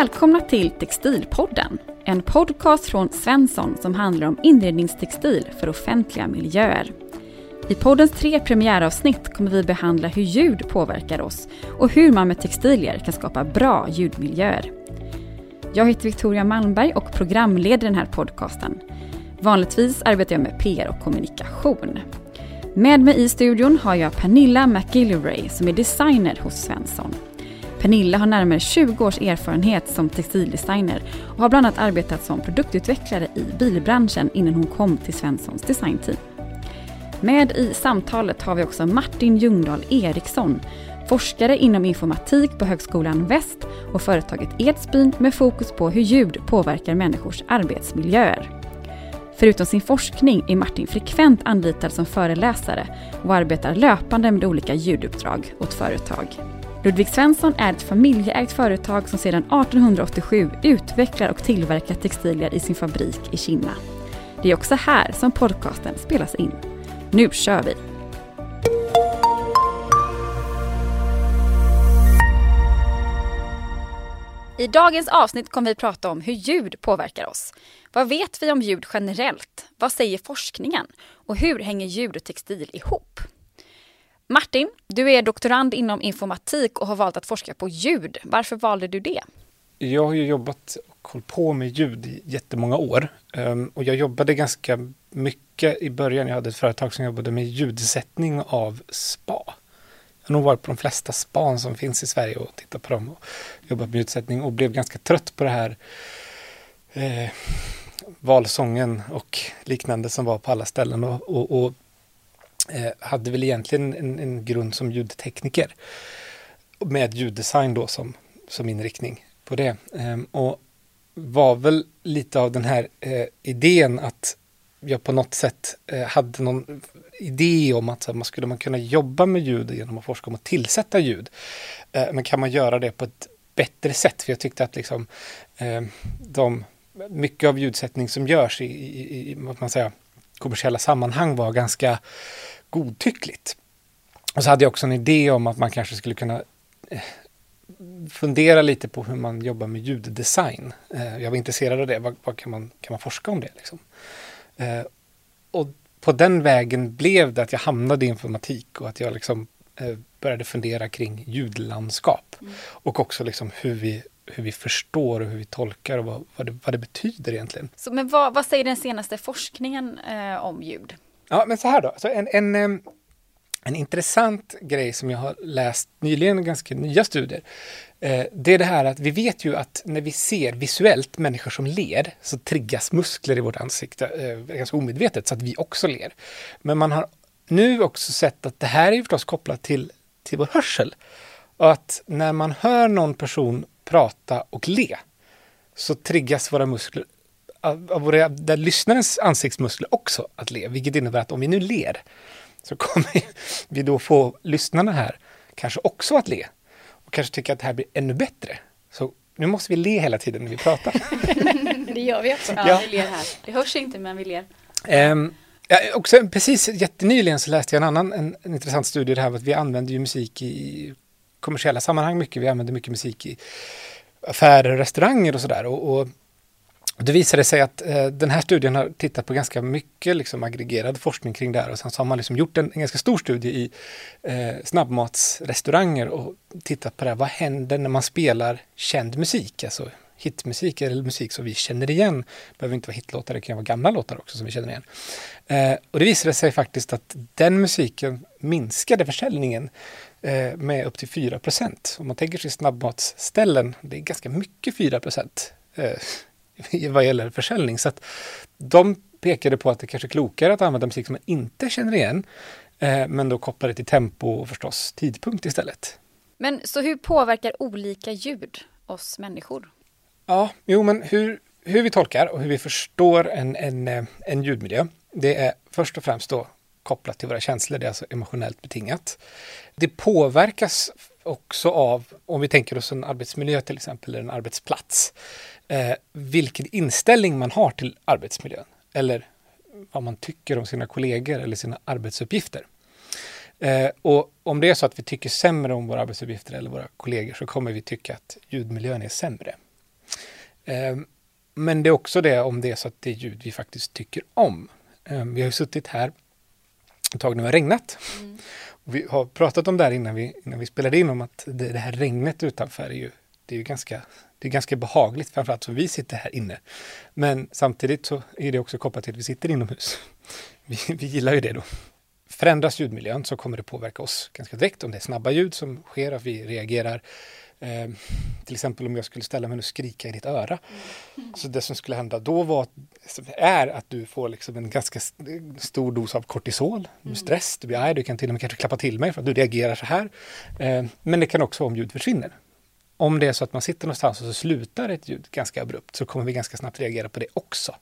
Välkomna till Textilpodden, en podcast från Svensson som handlar om inredningstextil för offentliga miljöer. I poddens tre premiäravsnitt kommer vi behandla hur ljud påverkar oss och hur man med textilier kan skapa bra ljudmiljöer. Jag heter Victoria Malmberg och programleder den här podcasten. Vanligtvis arbetar jag med PR och kommunikation. Med mig i studion har jag Pernilla McGillivray som är designer hos Svensson. Pernilla har närmare 20 års erfarenhet som textildesigner och har bland annat arbetat som produktutvecklare i bilbranschen innan hon kom till Svenssons designteam. Med i samtalet har vi också Martin Ljungdahl Eriksson, forskare inom informatik på Högskolan Väst och företaget Edsbyn med fokus på hur ljud påverkar människors arbetsmiljöer. Förutom sin forskning är Martin frekvent anlitad som föreläsare och arbetar löpande med olika ljuduppdrag åt företag. Ludvig Svensson är ett familjeägt företag som sedan 1887 utvecklar och tillverkar textilier i sin fabrik i Kinna. Det är också här som podcasten spelas in. Nu kör vi! I dagens avsnitt kommer vi prata om hur ljud påverkar oss. Vad vet vi om ljud generellt? Vad säger forskningen? Och hur hänger ljud och textil ihop? Martin, du är doktorand inom informatik och har valt att forska på ljud. Varför valde du det? Jag har ju jobbat och hållit på med ljud i jättemånga år. Ehm, och jag jobbade ganska mycket i början. Jag hade ett företag som jobbade med ljudsättning av spa. Jag har nog varit på de flesta span som finns i Sverige och tittat på dem och jobbat med ljudsättning och blev ganska trött på det här eh, valsången och liknande som var på alla ställen. Och, och, och Eh, hade väl egentligen en, en, grund som ljudtekniker med ljuddesign då som, som inriktning på det. Eh, och var väl lite av den här eh, idén att jag på något sätt eh, hade någon idé om att så, man skulle man kunna jobba med ljud genom att forska om att tillsätta ljud. Eh, men kan man göra det på ett bättre sätt? För jag tyckte att liksom eh, de, mycket av ljudsättning som görs i, i, i vad man säga, kommersiella sammanhang var ganska godtyckligt. Och så hade jag också en idé om att man kanske skulle kunna eh, fundera lite på hur man jobbar med ljuddesign. Eh, jag var intresserad av det. Vad, vad, kan, man, kan man forska om det? Liksom? Eh, och på den vägen blev det att jag hamnade i informatik och att jag liksom började fundera kring ljudlandskap. Mm. Och också liksom hur, vi, hur vi förstår och hur vi tolkar och vad, vad, det, vad det betyder egentligen. Så, men vad, vad säger den senaste forskningen eh, om ljud? Ja, men så här då. Så en, en, en intressant grej som jag har läst nyligen, ganska nya studier, eh, det är det här att vi vet ju att när vi ser visuellt människor som ler så triggas muskler i vårt ansikte eh, ganska omedvetet så att vi också ler. Men man har nu också sett att det här är förstås kopplat till, till vår hörsel. Och att när man hör någon person prata och le så triggas våra muskler av våra, där lyssnarens ansiktsmuskler också att le, vilket innebär att om vi nu ler så kommer vi då få lyssnarna här kanske också att le och kanske tycka att det här blir ännu bättre. Så nu måste vi le hela tiden när vi pratar. det gör vi också. Ja, ja. vi ler här. Det hörs inte men vi ler. Um, ja, också, precis jättenyligen så läste jag en annan en, en intressant studie det här att vi använder ju musik i kommersiella sammanhang mycket. Vi använder mycket musik i affärer och restauranger och sådär. Och, och det visade sig att eh, den här studien har tittat på ganska mycket liksom, aggregerad forskning kring det här och sen så har man liksom gjort en, en ganska stor studie i eh, snabbmatsrestauranger och tittat på det här. Vad händer när man spelar känd musik, alltså hitmusik eller musik som vi känner igen. Det behöver inte vara hitlåtar, det kan vara gamla låtar också som vi känner igen. Eh, och det visade sig faktiskt att den musiken minskade försäljningen eh, med upp till 4 procent. Om man tänker sig snabbmatsställen, det är ganska mycket 4 eh, vad gäller försäljning. Så att de pekade på att det kanske är klokare att använda musik som man inte känner igen, eh, men då koppla det till tempo och förstås tidpunkt istället. Men så hur påverkar olika ljud oss människor? Ja, jo men hur, hur vi tolkar och hur vi förstår en, en, eh, en ljudmiljö, det är först och främst då kopplat till våra känslor, det är alltså emotionellt betingat. Det påverkas också av, om vi tänker oss en arbetsmiljö till exempel, eller en arbetsplats, eh, vilken inställning man har till arbetsmiljön eller vad man tycker om sina kollegor eller sina arbetsuppgifter. Eh, och om det är så att vi tycker sämre om våra arbetsuppgifter eller våra kollegor så kommer vi tycka att ljudmiljön är sämre. Eh, men det är också det om det är så att det är ljud vi faktiskt tycker om. Eh, vi har ju suttit här ett tag nu har regnat. Mm. Vi har pratat om det här innan vi, innan vi spelade in om att det, det här regnet utanför är ju, det är ju ganska, det är ganska behagligt, framförallt som vi sitter här inne. Men samtidigt så är det också kopplat till att vi sitter inomhus. Vi, vi gillar ju det då. Förändras ljudmiljön så kommer det påverka oss ganska direkt om det är snabba ljud som sker, att vi reagerar Eh, till exempel om jag skulle ställa mig och skrika i ditt öra. Mm. Så det som skulle hända då var, är att du får liksom en ganska stor dos av kortisol, mm. stress, du blir arg, du kan till och med kanske klappa till mig för att du reagerar så här. Eh, men det kan också vara om ljud försvinner. Om det är så att man sitter någonstans och så slutar ett ljud ganska abrupt så kommer vi ganska snabbt reagera på det också.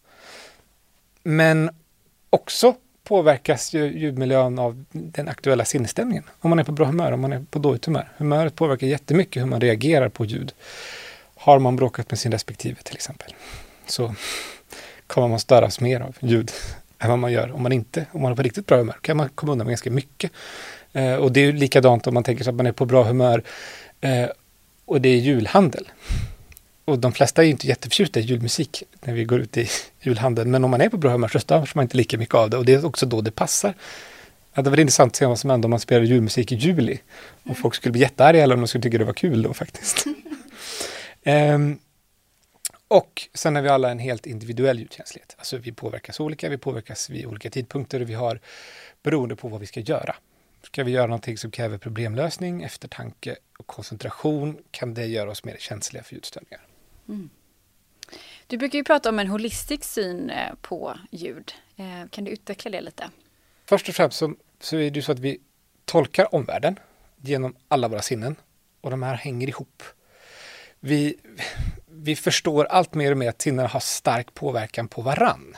Men också påverkas ju ljudmiljön av den aktuella sinnesstämningen. Om man är på bra humör, om man är på dåligt humör. Humöret påverkar jättemycket hur man reagerar på ljud. Har man bråkat med sin respektive till exempel, så kommer man störas mer av ljud än vad man gör om man inte, om man är på riktigt bra humör, kan man komma undan med ganska mycket. Eh, och det är likadant om man tänker sig att man är på bra humör eh, och det är julhandel och de flesta är inte jätteförtjusta i julmusik när vi går ut i julhandeln. Men om man är på bra humör så störs man inte lika mycket av det. Och det är också då det passar. Ja, det var intressant att se vad som hände om man spelade julmusik i juli. Och mm. folk skulle bli jättearga eller om de skulle tycka det var kul då faktiskt. um, och sen har vi alla en helt individuell ljudkänslighet. Alltså vi påverkas olika, vi påverkas vid olika tidpunkter och vi har beroende på vad vi ska göra. Ska vi göra någonting som kräver problemlösning, eftertanke och koncentration kan det göra oss mer känsliga för ljudstörningar. Mm. Du brukar ju prata om en holistisk syn eh, på ljud. Eh, kan du utveckla det lite? Först och främst så, så är det ju så att vi tolkar omvärlden genom alla våra sinnen och de här hänger ihop. Vi, vi förstår allt mer och mer att sinnen har stark påverkan på varann.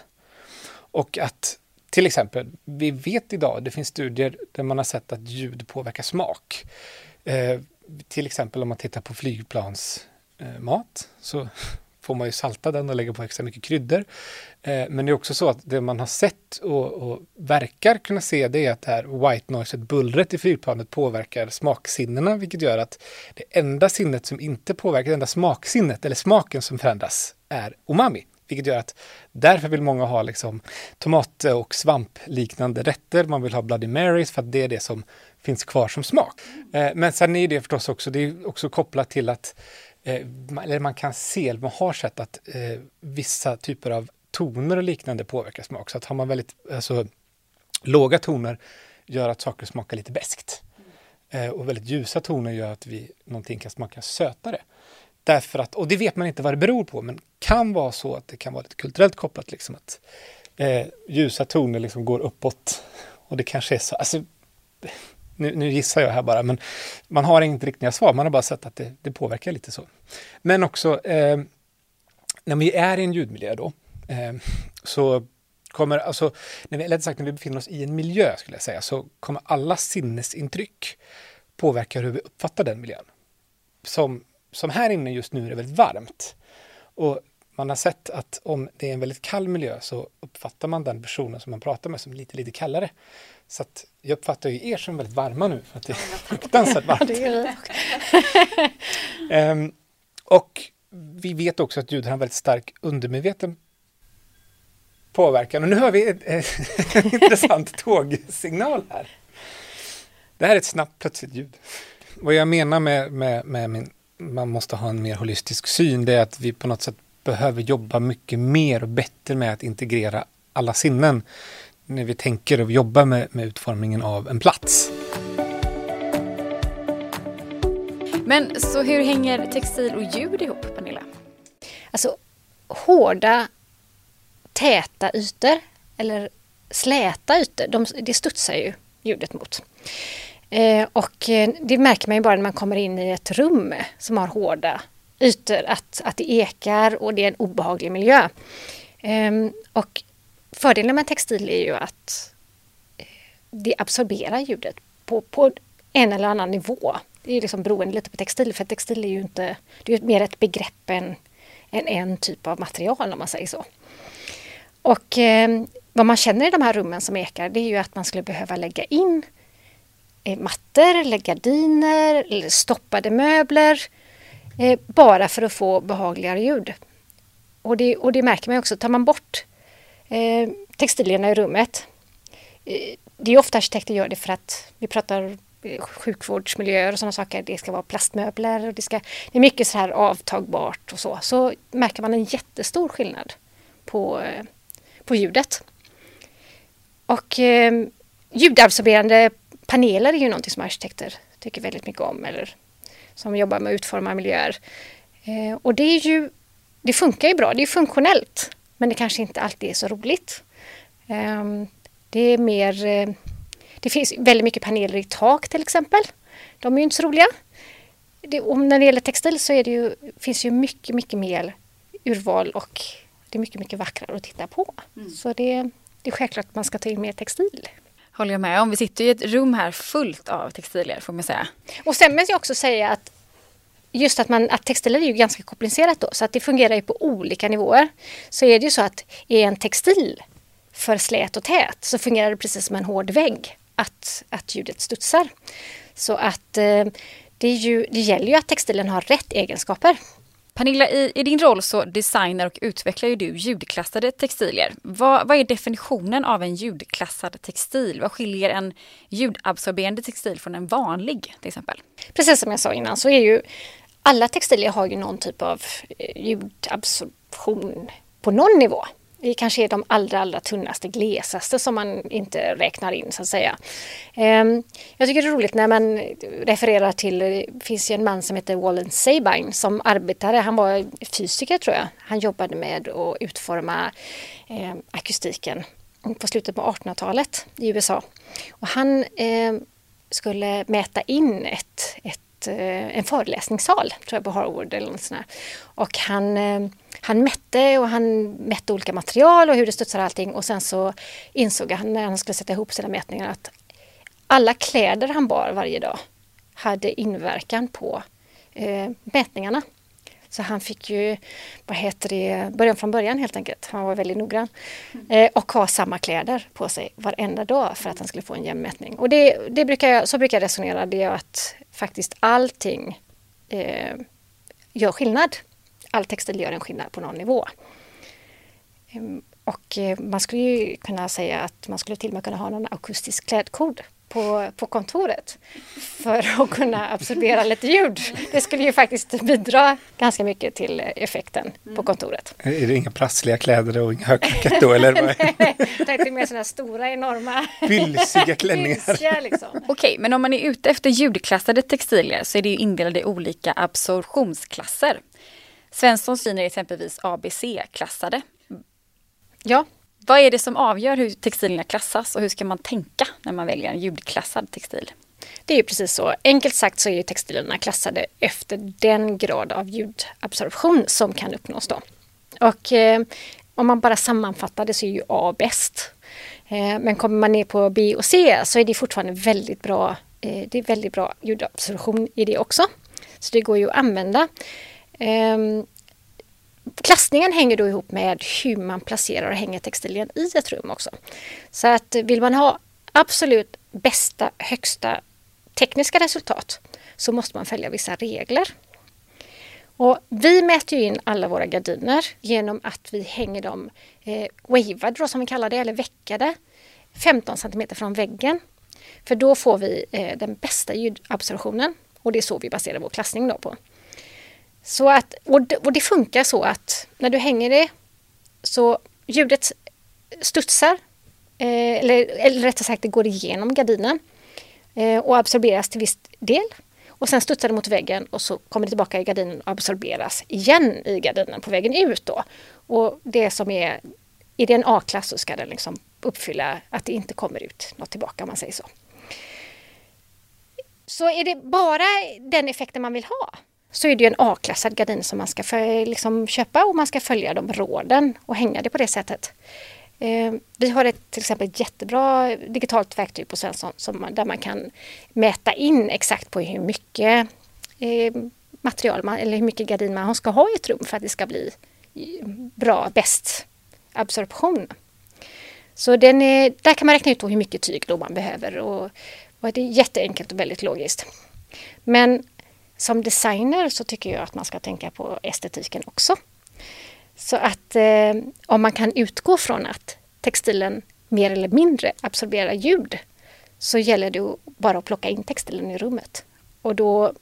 Och att till exempel, vi vet idag, det finns studier där man har sett att ljud påverkar smak. Eh, till exempel om man tittar på flygplans eh, så får man ju salta den och lägga på extra mycket kryddor. Eh, men det är också så att det man har sett och, och verkar kunna se det är att det här white noise, bullret i flygplanet påverkar smaksinnena, vilket gör att det enda sinnet som inte påverkar, det enda smaksinnet eller smaken som förändras är umami. Vilket gör att därför vill många ha liksom tomat och svampliknande rätter. Man vill ha Bloody Marys för att det är det som finns kvar som smak. Eh, men sen är det förstås också, det är också kopplat till att Eh, eller man kan se, man har sett att eh, vissa typer av toner och liknande påverkar smak. Så att har man väldigt alltså, låga toner gör att saker smakar lite beskt. Eh, och väldigt ljusa toner gör att vi, någonting kan smaka sötare. Därför att, och det vet man inte vad det beror på, men kan vara så att det kan vara lite kulturellt kopplat. Liksom att eh, Ljusa toner liksom går uppåt. Och det kanske är så. Alltså, nu, nu, gissar jag här bara, men man har inte riktiga svar. Man har bara sett att det, det påverkar lite så. Men också eh, när vi är i en ljudmiljö då, eh, så kommer, alltså, när vi, sagt, när vi befinner oss i en miljö skulle jag säga, så kommer alla sinnesintryck påverka hur vi uppfattar den miljön. Som som här inne just nu är det väldigt varmt. Och man har sett att om det är en väldigt kall miljö så uppfattar man den personen som man pratar med som lite, lite kallare. Så att jag uppfattar ju er som väldigt varma nu för att det är fruktansvärt varmt. um, och vi vet också att ljud har en väldigt stark undermedveten påverkan. Och nu hör vi en intressant tågsignal här. Det här är ett snabbt plötsligt ljud. Vad jag menar med, med, med min man måste ha en mer holistisk syn, det är att vi på något sätt behöver jobba mycket mer och bättre med att integrera alla sinnen när vi tänker och jobbar med, med utformningen av en plats. Men så hur hänger textil och ljud ihop, Pernilla? Alltså, hårda, täta ytor eller släta ytor, de, det studsar ju ljudet mot. Eh, och eh, det märker man ju bara när man kommer in i ett rum som har hårda ytor, att, att det ekar och det är en obehaglig miljö. Ehm, och fördelen med textil är ju att eh, det absorberar ljudet på, på en eller annan nivå. Det är liksom beroende lite på textil, för textil är ju inte, det är mer ett begrepp än, än en typ av material om man säger så. Och eh, vad man känner i de här rummen som ekar, det är ju att man skulle behöva lägga in eh, mattor eller gardiner eller stoppade möbler eh, bara för att få behagligare ljud. Och det, och det märker man också, tar man bort eh, textilierna i rummet. Eh, det är ofta arkitekter gör det för att vi pratar eh, sjukvårdsmiljöer och sådana saker. Det ska vara plastmöbler och det, ska, det är mycket så här avtagbart och så. Så märker man en jättestor skillnad på, eh, på ljudet. Och eh, ljudabsorberande paneler är ju någonting som arkitekter tycker väldigt mycket om eller som jobbar med att utforma miljöer. Eh, och det är ju, det funkar ju bra, det är funktionellt. Men det kanske inte alltid är så roligt. Eh, det är mer, eh, det finns väldigt mycket paneler i tak till exempel. De är ju inte så roliga. Det, om när det gäller textil så det ju, finns ju mycket, mycket mer urval och det är mycket, mycket vackrare att titta på. Mm. Så det, det är självklart att man ska ta in mer textil. Håller jag med om. Vi sitter i ett rum här fullt av textilier får man säga. Och sen måste jag också säga att just att, man, att textiler är ju ganska komplicerat då så att det fungerar ju på olika nivåer. Så är det ju så att är en textil för slät och tät så fungerar det precis som en hård vägg att, att ljudet studsar. Så att eh, det, är ju, det gäller ju att textilen har rätt egenskaper. Pernilla, i, i, din roll så designar och utvecklar ju du ljudklassade textilier. Vad, vad är definitionen av en ljudklassad textil? Vad skiljer en ljudabsorberande textil från en vanlig till exempel? Precis som jag sa innan så är ju alla textilier har ju någon typ av ljudabsorption på någon nivå. Det kanske är de allra, allra tunnaste, glesaste som man inte räknar in så att säga. Ehm, jag tycker det är roligt när man refererar till, det finns ju en man som heter Wallen Sabine som arbetade, han var fysiker tror jag. Han jobbade med att utforma ehm, akustiken på slutet på 1800-talet i USA. Och han ehm, skulle mäta in ett, ett Eh, en föreläsningssal tror jag på Harvard eller något sånt Och han, eh, han mätte och han mätte olika material och hur det studsade allting och sen så insåg han när han skulle sätta ihop sina mätningar att alla kläder han bar varje dag hade inverkan på eh, mätningarna. Så han fick ju, vad heter det, början från början helt enkelt. Han var väldigt noggrann. Eh, och ha samma kläder på sig varenda dag för att han skulle få en jämn mätning. Och det, det brukar jag, så brukar jag resonera, det är att faktiskt allting eh, gör skillnad. All textil gör en skillnad på någon nivå. Ehm, och eh, man skulle ju kunna säga att man skulle till och med kunna ha någon akustisk klädkod på, på kontoret för att kunna absorbera lite ljud. Det skulle ju faktiskt bidra ganska mycket till effekten på mm. kontoret. Är det inga prassliga kläder och inga högklackat då? Eller Nej, det är mer sådana stora enorma Bylsiga klänningar. liksom. Okej, men om man är ute efter ljudklassade textilier så är det ju indelade i olika absorptionsklasser. Svenssons jeans är exempelvis ABC-klassade. Ja, vad är det som avgör hur textilierna klassas och hur ska man tänka när man väljer en ljudklassad textil? Det är ju precis så. Enkelt sagt så är textilierna klassade efter den grad av ljudabsorption som kan uppnås då. Och eh, om man bara sammanfattar det så är ju A bäst. Eh, men kommer man ner på B och C så är det fortfarande väldigt bra, eh, det är väldigt bra ljudabsorption i det också. Så det går ju att använda. Ehm, Klassningen hänger då ihop med hur man placerar och hänger textilien i ett rum också. Så att vill man ha absolut bästa, högsta tekniska resultat så måste man följa vissa regler. Och vi mäter in alla våra gardiner genom att vi hänger dem eh, wavade som vi kallar det, eller veckade 15 cm från väggen. För då får vi eh, den bästa ljudabsorptionen och det är så vi baserar vår klassning då på. Så att, och det, funkar så att när du hänger det så ljudet studsar, eh, eller, eller rättare sagt det går igenom gardinen eh, och absorberas till viss del. Och sen studsar det mot väggen och så kommer det tillbaka i gardinen och absorberas igen i gardinen på vägen ut då. Och det som är, är det en A-klass så ska den liksom uppfylla att det inte kommer ut något tillbaka om man säger så. Så är det bara den effekten man vill ha så är det en A-klassad gardin som man ska för, liksom, köpa och man ska följa de råden och hänga det på det sättet. Eh, vi har ett, till exempel ett jättebra digitalt verktyg på Svensson som där man kan mäta in exakt på hur mycket eh, material man, eller hur mycket gardin man ska ha i ett rum för att det ska bli eh, bra, bäst absorption. Så den är, där kan man räkna ut hur mycket tyg då man behöver och, och det är jätteenkelt och väldigt logiskt. Men som designer så tycker jag att man ska tänka på estetiken också. Så att eh, om man kan utgå från att textilen mer eller mindre absorberar ljud så gäller det bara att plocka in textilen i rummet. Och då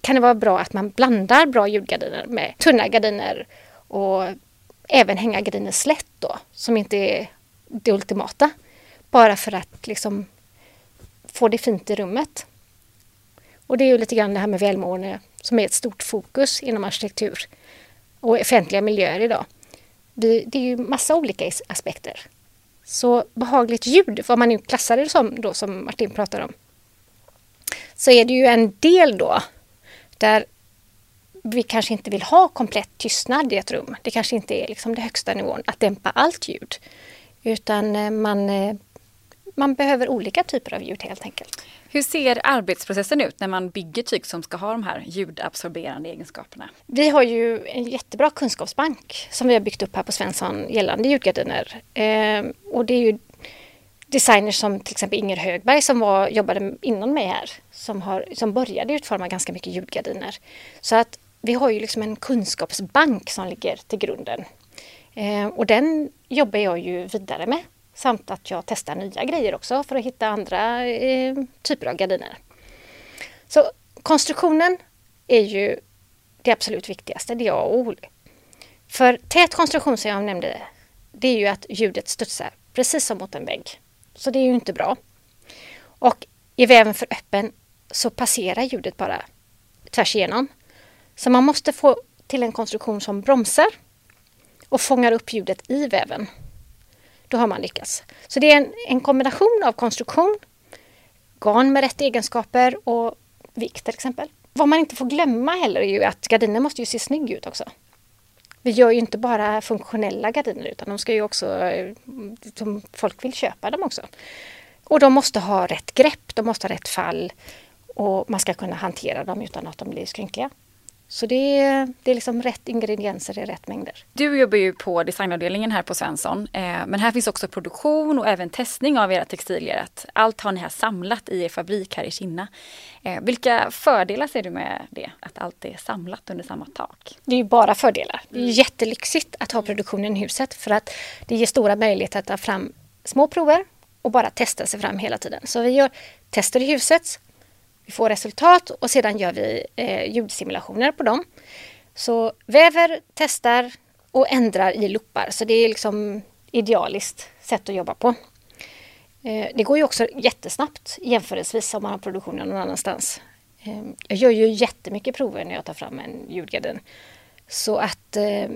kan det vara bra att man blandar bra ljudgardiner med tunna gardiner och även hänga gardiner slätt då, som inte är det ultimata. Bara för att liksom få det fint i rummet. Och det är ju lite grann det här med välmående som är ett stort fokus inom arkitektur och offentliga miljöer idag. Det är ju massa olika aspekter. Så behagligt ljud, vad man nu klassar det som då som Martin pratar om, så är det ju en del då där vi kanske inte vill ha komplett tystnad i ett rum. Det kanske inte är liksom det högsta nivån att dämpa allt ljud. Utan eh, man, eh, man behöver olika typer av ljud helt enkelt. Hur ser arbetsprocessen ut när man bygger tyg som ska ha de här ljudabsorberande egenskaperna? Vi har ju en jättebra kunskapsbank som vi har byggt upp här på Svensson gällande ljudgardiner. Eh, och det är ju designers som till exempel Inger Högberg som var, jobbade innan mig här som, har, som började utforma ganska mycket ljudgardiner. Så att vi har ju liksom en kunskapsbank som ligger till grunden. Eh, och den jobbar jag ju vidare med. Samt att jag testar nya grejer också för att hitta andra eh, typer av gardiner. Så konstruktionen är ju det absolut viktigaste, det är A och O. För tät konstruktion som jag nämnde, det är ju att ljudet studsar precis som mot en vägg. Så det är ju inte bra. Och är väven för öppen så passerar ljudet bara tvärs igenom. Så man måste få till en konstruktion som bromsar och fångar upp ljudet i väven. Då har man lyckats. Så det är en, en kombination av konstruktion, garn med rätt egenskaper och vikt till exempel. Vad man inte får glömma heller är ju att gardiner måste ju se snygg ut också. Vi gör ju inte bara funktionella gardiner utan de ska ju också, eh, som folk vill köpa dem också. Och de måste ha rätt grepp, de måste ha rätt fall och man ska kunna hantera dem utan att de blir skrynkliga. Så det är, det är liksom rätt ingredienser i rätt mängder. Du jobbar ju på designavdelningen här på Svensson. Eh, men här finns också produktion och även testning av era textilier. Allt har ni här samlat i er fabrik här i Kinna. Eh, vilka fördelar ser du med det? Att allt är samlat under samma tak? Det är ju bara fördelar. Det är mm. jättelyxigt att ha produktionen i huset för att det ger stora möjligheter att ta fram små prover och bara testa sig fram hela tiden. Så vi gör tester i huset vi får resultat och sedan gör vi eh, ljudsimulationer på dem. Så väver, testar och ändrar i loopar. Så det är liksom idealiskt sätt att jobba på. Eh, det går ju också jättesnabbt jämförelsevis om man har produktionen någon annanstans. Eh, jag gör ju jättemycket prover när jag tar fram en ljudgardin. Så att eh,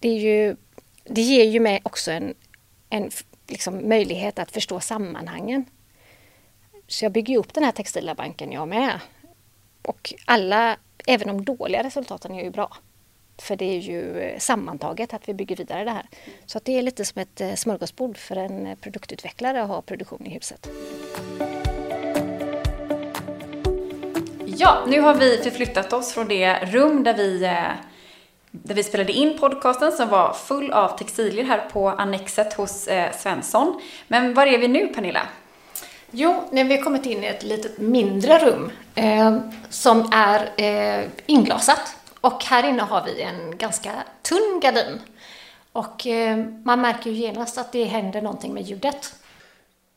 det, är ju, det ger ju mig också en, en liksom möjlighet att förstå sammanhangen så jag bygger upp den här textila banken jag med. Och alla, även de dåliga resultaten är ju bra. För det är ju eh, sammantaget att vi bygger vidare det här. Så att det är lite som ett eh, smörgåsbord för en eh, produktutvecklare att ha produktion i huset. Ja, nu har vi förflyttat oss från det rum där vi, där vi spelade in podcasten som var full av textilier här på Annexet hos Svensson. Men var är vi nu Pernilla? Jo, när vi har kommit in i ett litet mindre rum eh, som är eh, inglasat. Och här inne har vi en ganska tunn gardin. Och eh, man märker ju genast att det händer någonting med ljudet.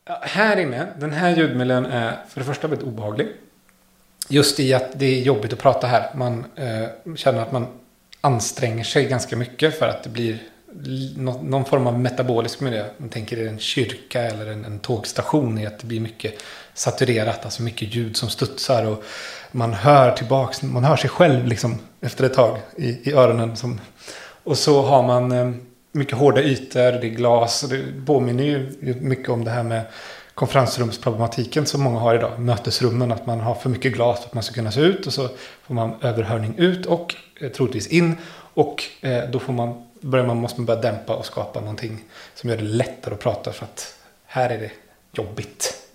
Ja, här inne, den här ljudmiljön är för det första väldigt obehaglig. Just i att det är jobbigt att prata här. Man eh, känner att man anstränger sig ganska mycket för att det blir någon form av metabolisk miljö. Man tänker i en kyrka eller en, en tågstation att det blir mycket saturerat, alltså mycket ljud som studsar och man hör tillbaks, man hör sig själv liksom efter ett tag i, i öronen. Som, och så har man eh, mycket hårda ytor, det är glas och det påminner ju mycket om det här med konferensrumsproblematiken som många har idag. Mötesrummen, att man har för mycket glas för att man ska kunna se ut och så får man överhörning ut och eh, troligtvis in. Och eh, då får man börjar man, måste man börja dämpa och skapa någonting som gör det lättare att prata för att här är det jobbigt.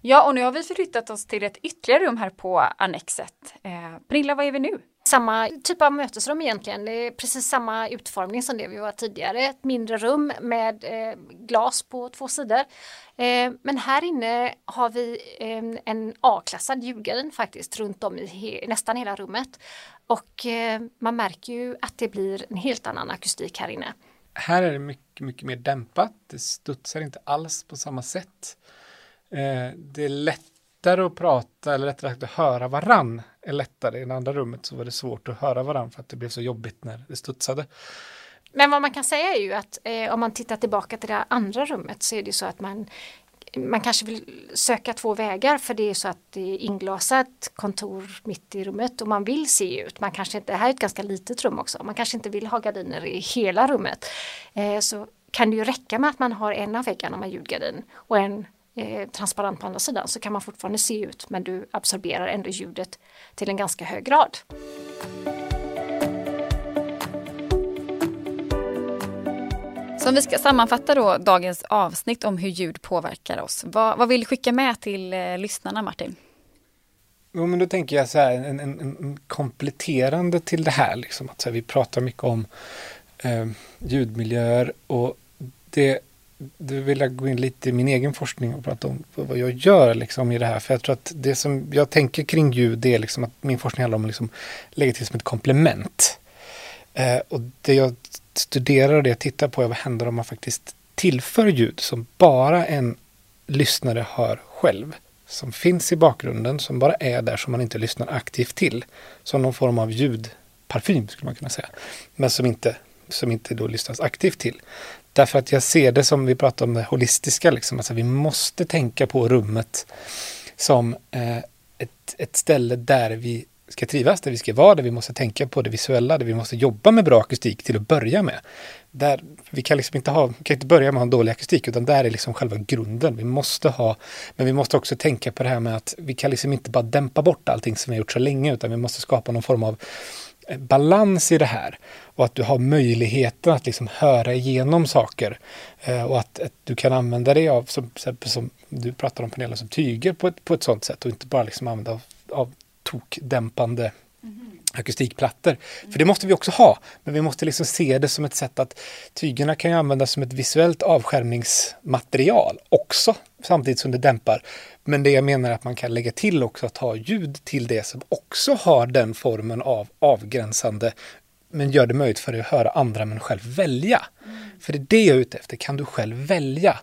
Ja, och nu har vi förflyttat oss till ett ytterligare rum här på Annexet. Eh, Pernilla, vad är vi nu? Samma typ av mötesrum egentligen. Det är precis samma utformning som det vi var tidigare. Ett mindre rum med eh, glas på två sidor. Eh, men här inne har vi eh, en A-klassad ljudgardin faktiskt runt om i he nästan hela rummet. Och eh, man märker ju att det blir en helt annan akustik här inne. Här är det mycket, mycket mer dämpat. Det studsar inte alls på samma sätt. Eh, det är lättare att prata eller lättare att höra varann är lättare. I det andra rummet så var det svårt att höra varann för att det blev så jobbigt när det studsade. Men vad man kan säga är ju att eh, om man tittar tillbaka till det andra rummet så är det så att man man kanske vill söka två vägar för det är så att det är inglasat kontor mitt i rummet och man vill se ut. Man kanske inte, det här är ett ganska litet rum också, man kanske inte vill ha gardiner i hela rummet. Eh, så kan det ju räcka med att man har en av väggarna med ljudgardin och en eh, transparent på andra sidan så kan man fortfarande se ut men du absorberar ändå ljudet till en ganska hög grad. Så om vi ska sammanfatta då dagens avsnitt om hur ljud påverkar oss. Vad, vad vill du skicka med till eh, lyssnarna Martin? Jo, men då tänker jag så här, en, en, en kompletterande till det här, liksom, att här, vi pratar mycket om eh, ljudmiljöer och det, det vill jag gå in lite i min egen forskning och prata om vad jag gör liksom, i det här. För jag tror att det som jag tänker kring ljud, det är liksom att min forskning handlar om att liksom, lägga till som ett komplement. Eh, och det jag studerar och det jag tittar på är vad händer om man faktiskt tillför ljud som bara en lyssnare hör själv. Som finns i bakgrunden, som bara är där som man inte lyssnar aktivt till. Som någon form av ljudparfym skulle man kunna säga. Men som inte, som inte då lyssnas aktivt till. Därför att jag ser det som vi pratar om det holistiska, liksom. alltså vi måste tänka på rummet som eh, ett, ett ställe där vi ska trivas, där vi ska vara, där vi måste tänka på det visuella, där vi måste jobba med bra akustik till att börja med. Där vi kan liksom inte ha, kan inte börja med att ha en dålig akustik, utan där är liksom själva grunden. Vi måste ha, men vi måste också tänka på det här med att vi kan liksom inte bara dämpa bort allting som vi har gjort så länge, utan vi måste skapa någon form av eh, balans i det här och att du har möjligheten att liksom höra igenom saker eh, och att, att, du kan använda dig av, som, som du pratar om Pernilla, som tyger på ett, på ett sånt sätt och inte bara liksom använda av, av tokdämpande mm. akustikplattor. Mm. För det måste vi också ha, men vi måste liksom se det som ett sätt att tygerna kan ju användas som ett visuellt avskärmningsmaterial också, samtidigt som det dämpar. Men det jag menar är att man kan lägga till också att ha ljud till det som också har den formen av avgränsande men gör det möjligt för dig att höra andra men själv välja. Mm. För det är det jag är ute efter, kan du själv välja?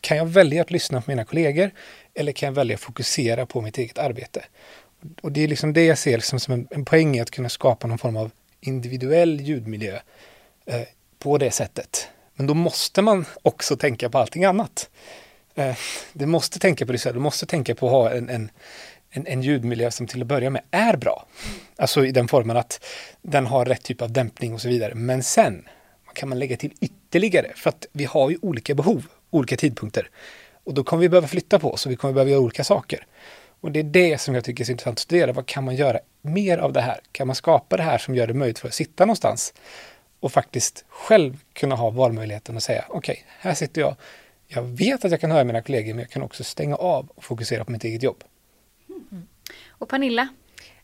Kan jag välja att lyssna på mina kollegor eller kan jag välja att fokusera på mitt eget arbete? Och det är liksom det jag ser liksom som en, en poäng i att kunna skapa någon form av individuell ljudmiljö eh, på det sättet. Men då måste man också tänka på allting annat. Eh, du måste tänka på det, du måste tänka på att ha en, en, en, en, ljudmiljö som till att börja med är bra. Alltså i den formen att den har rätt typ av dämpning och så vidare. Men sen kan man lägga till ytterligare för att vi har ju olika behov, olika tidpunkter. Och då kommer vi behöva flytta på oss och vi kommer behöva göra olika saker. Och det är det som jag tycker är så intressant att studera. Vad kan man göra mer av det här? Kan man skapa det här som gör det möjligt för att sitta någonstans och faktiskt själv kunna ha valmöjligheten och säga okej, okay, här sitter jag. Jag vet att jag kan höra mina kollegor men jag kan också stänga av och fokusera på mitt eget jobb. Mm. Och Pernilla,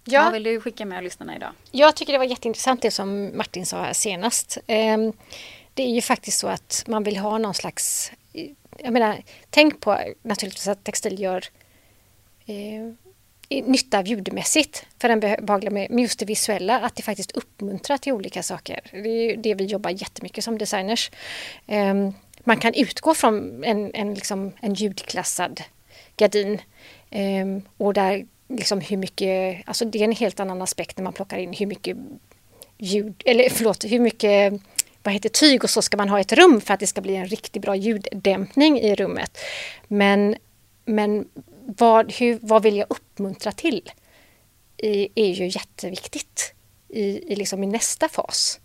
ja. vad vill du skicka med lyssnarna idag? Jag tycker det var jätteintressant det som Martin sa här senast. Ehm, det är ju faktiskt så att man vill ha någon slags jag menar, tänk på naturligtvis att textil gör eh, nytta ljudmässigt för den behagliga med, just det visuella, att det faktiskt uppmuntrar till olika saker. Det är det vi jobbar jättemycket som designers. Eh, man kan utgå från en, en, liksom, en ljudklassad gardin eh, och där liksom hur mycket, alltså det är en helt annan aspekt när man plockar in hur mycket ljud, eller förlåt, hur mycket vad heter tyg och så ska man ha ett rum för att det ska bli en riktigt bra ljuddämpning i rummet. Men, men vad, hur, vad vill jag uppmuntra till? I, är ju jätteviktigt i, i, liksom i nästa fas.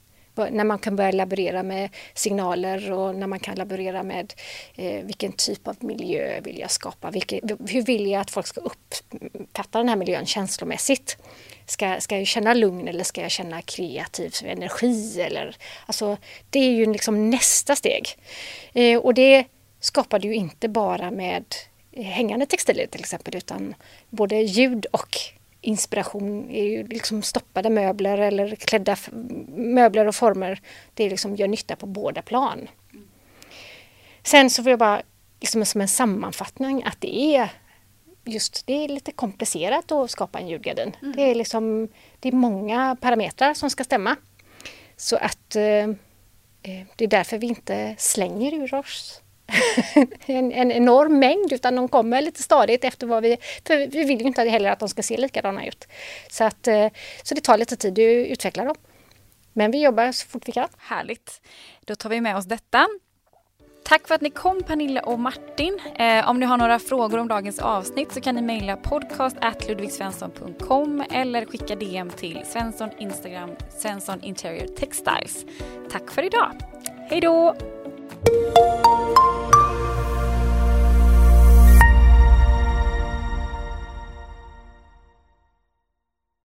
När man kan börja laborera med signaler och när man kan laborera med eh, vilken typ av miljö vill jag skapa? Vilken, hur vill jag att folk ska uppfatta den här miljön känslomässigt? Ska, ska jag känna lugn eller ska jag känna kreativ energi? Eller, alltså, det är ju liksom nästa steg. Eh, och det skapar du ju inte bara med hängande textilier till exempel utan både ljud och inspiration är ju liksom stoppade möbler eller klädda möbler och former. Det liksom gör nytta på båda plan. Sen så får jag bara liksom som en sammanfattning att det är just det är lite komplicerat att skapa en ljudgardin. Mm. Det, är liksom, det är många parametrar som ska stämma. Så att eh, eh det är därför vi inte slänger ur oss en, en, enorm mängd utan de kommer lite stadigt efter vad vi... För vi vill ju inte heller att de ska se likadana ut. Så, att, eh, så det tar lite tid att utveckla dem. Men vi jobbar så fort vi kan. Härligt. Då tar vi med oss detta. Tack för att ni kom Pernilla och Martin. Eh, om ni har några frågor om dagens avsnitt så kan ni mejla podcast.ludvigsvensson.com eller skicka DM till Svensson Instagram Svensson Interior Textiles. Tack för idag. Hej då!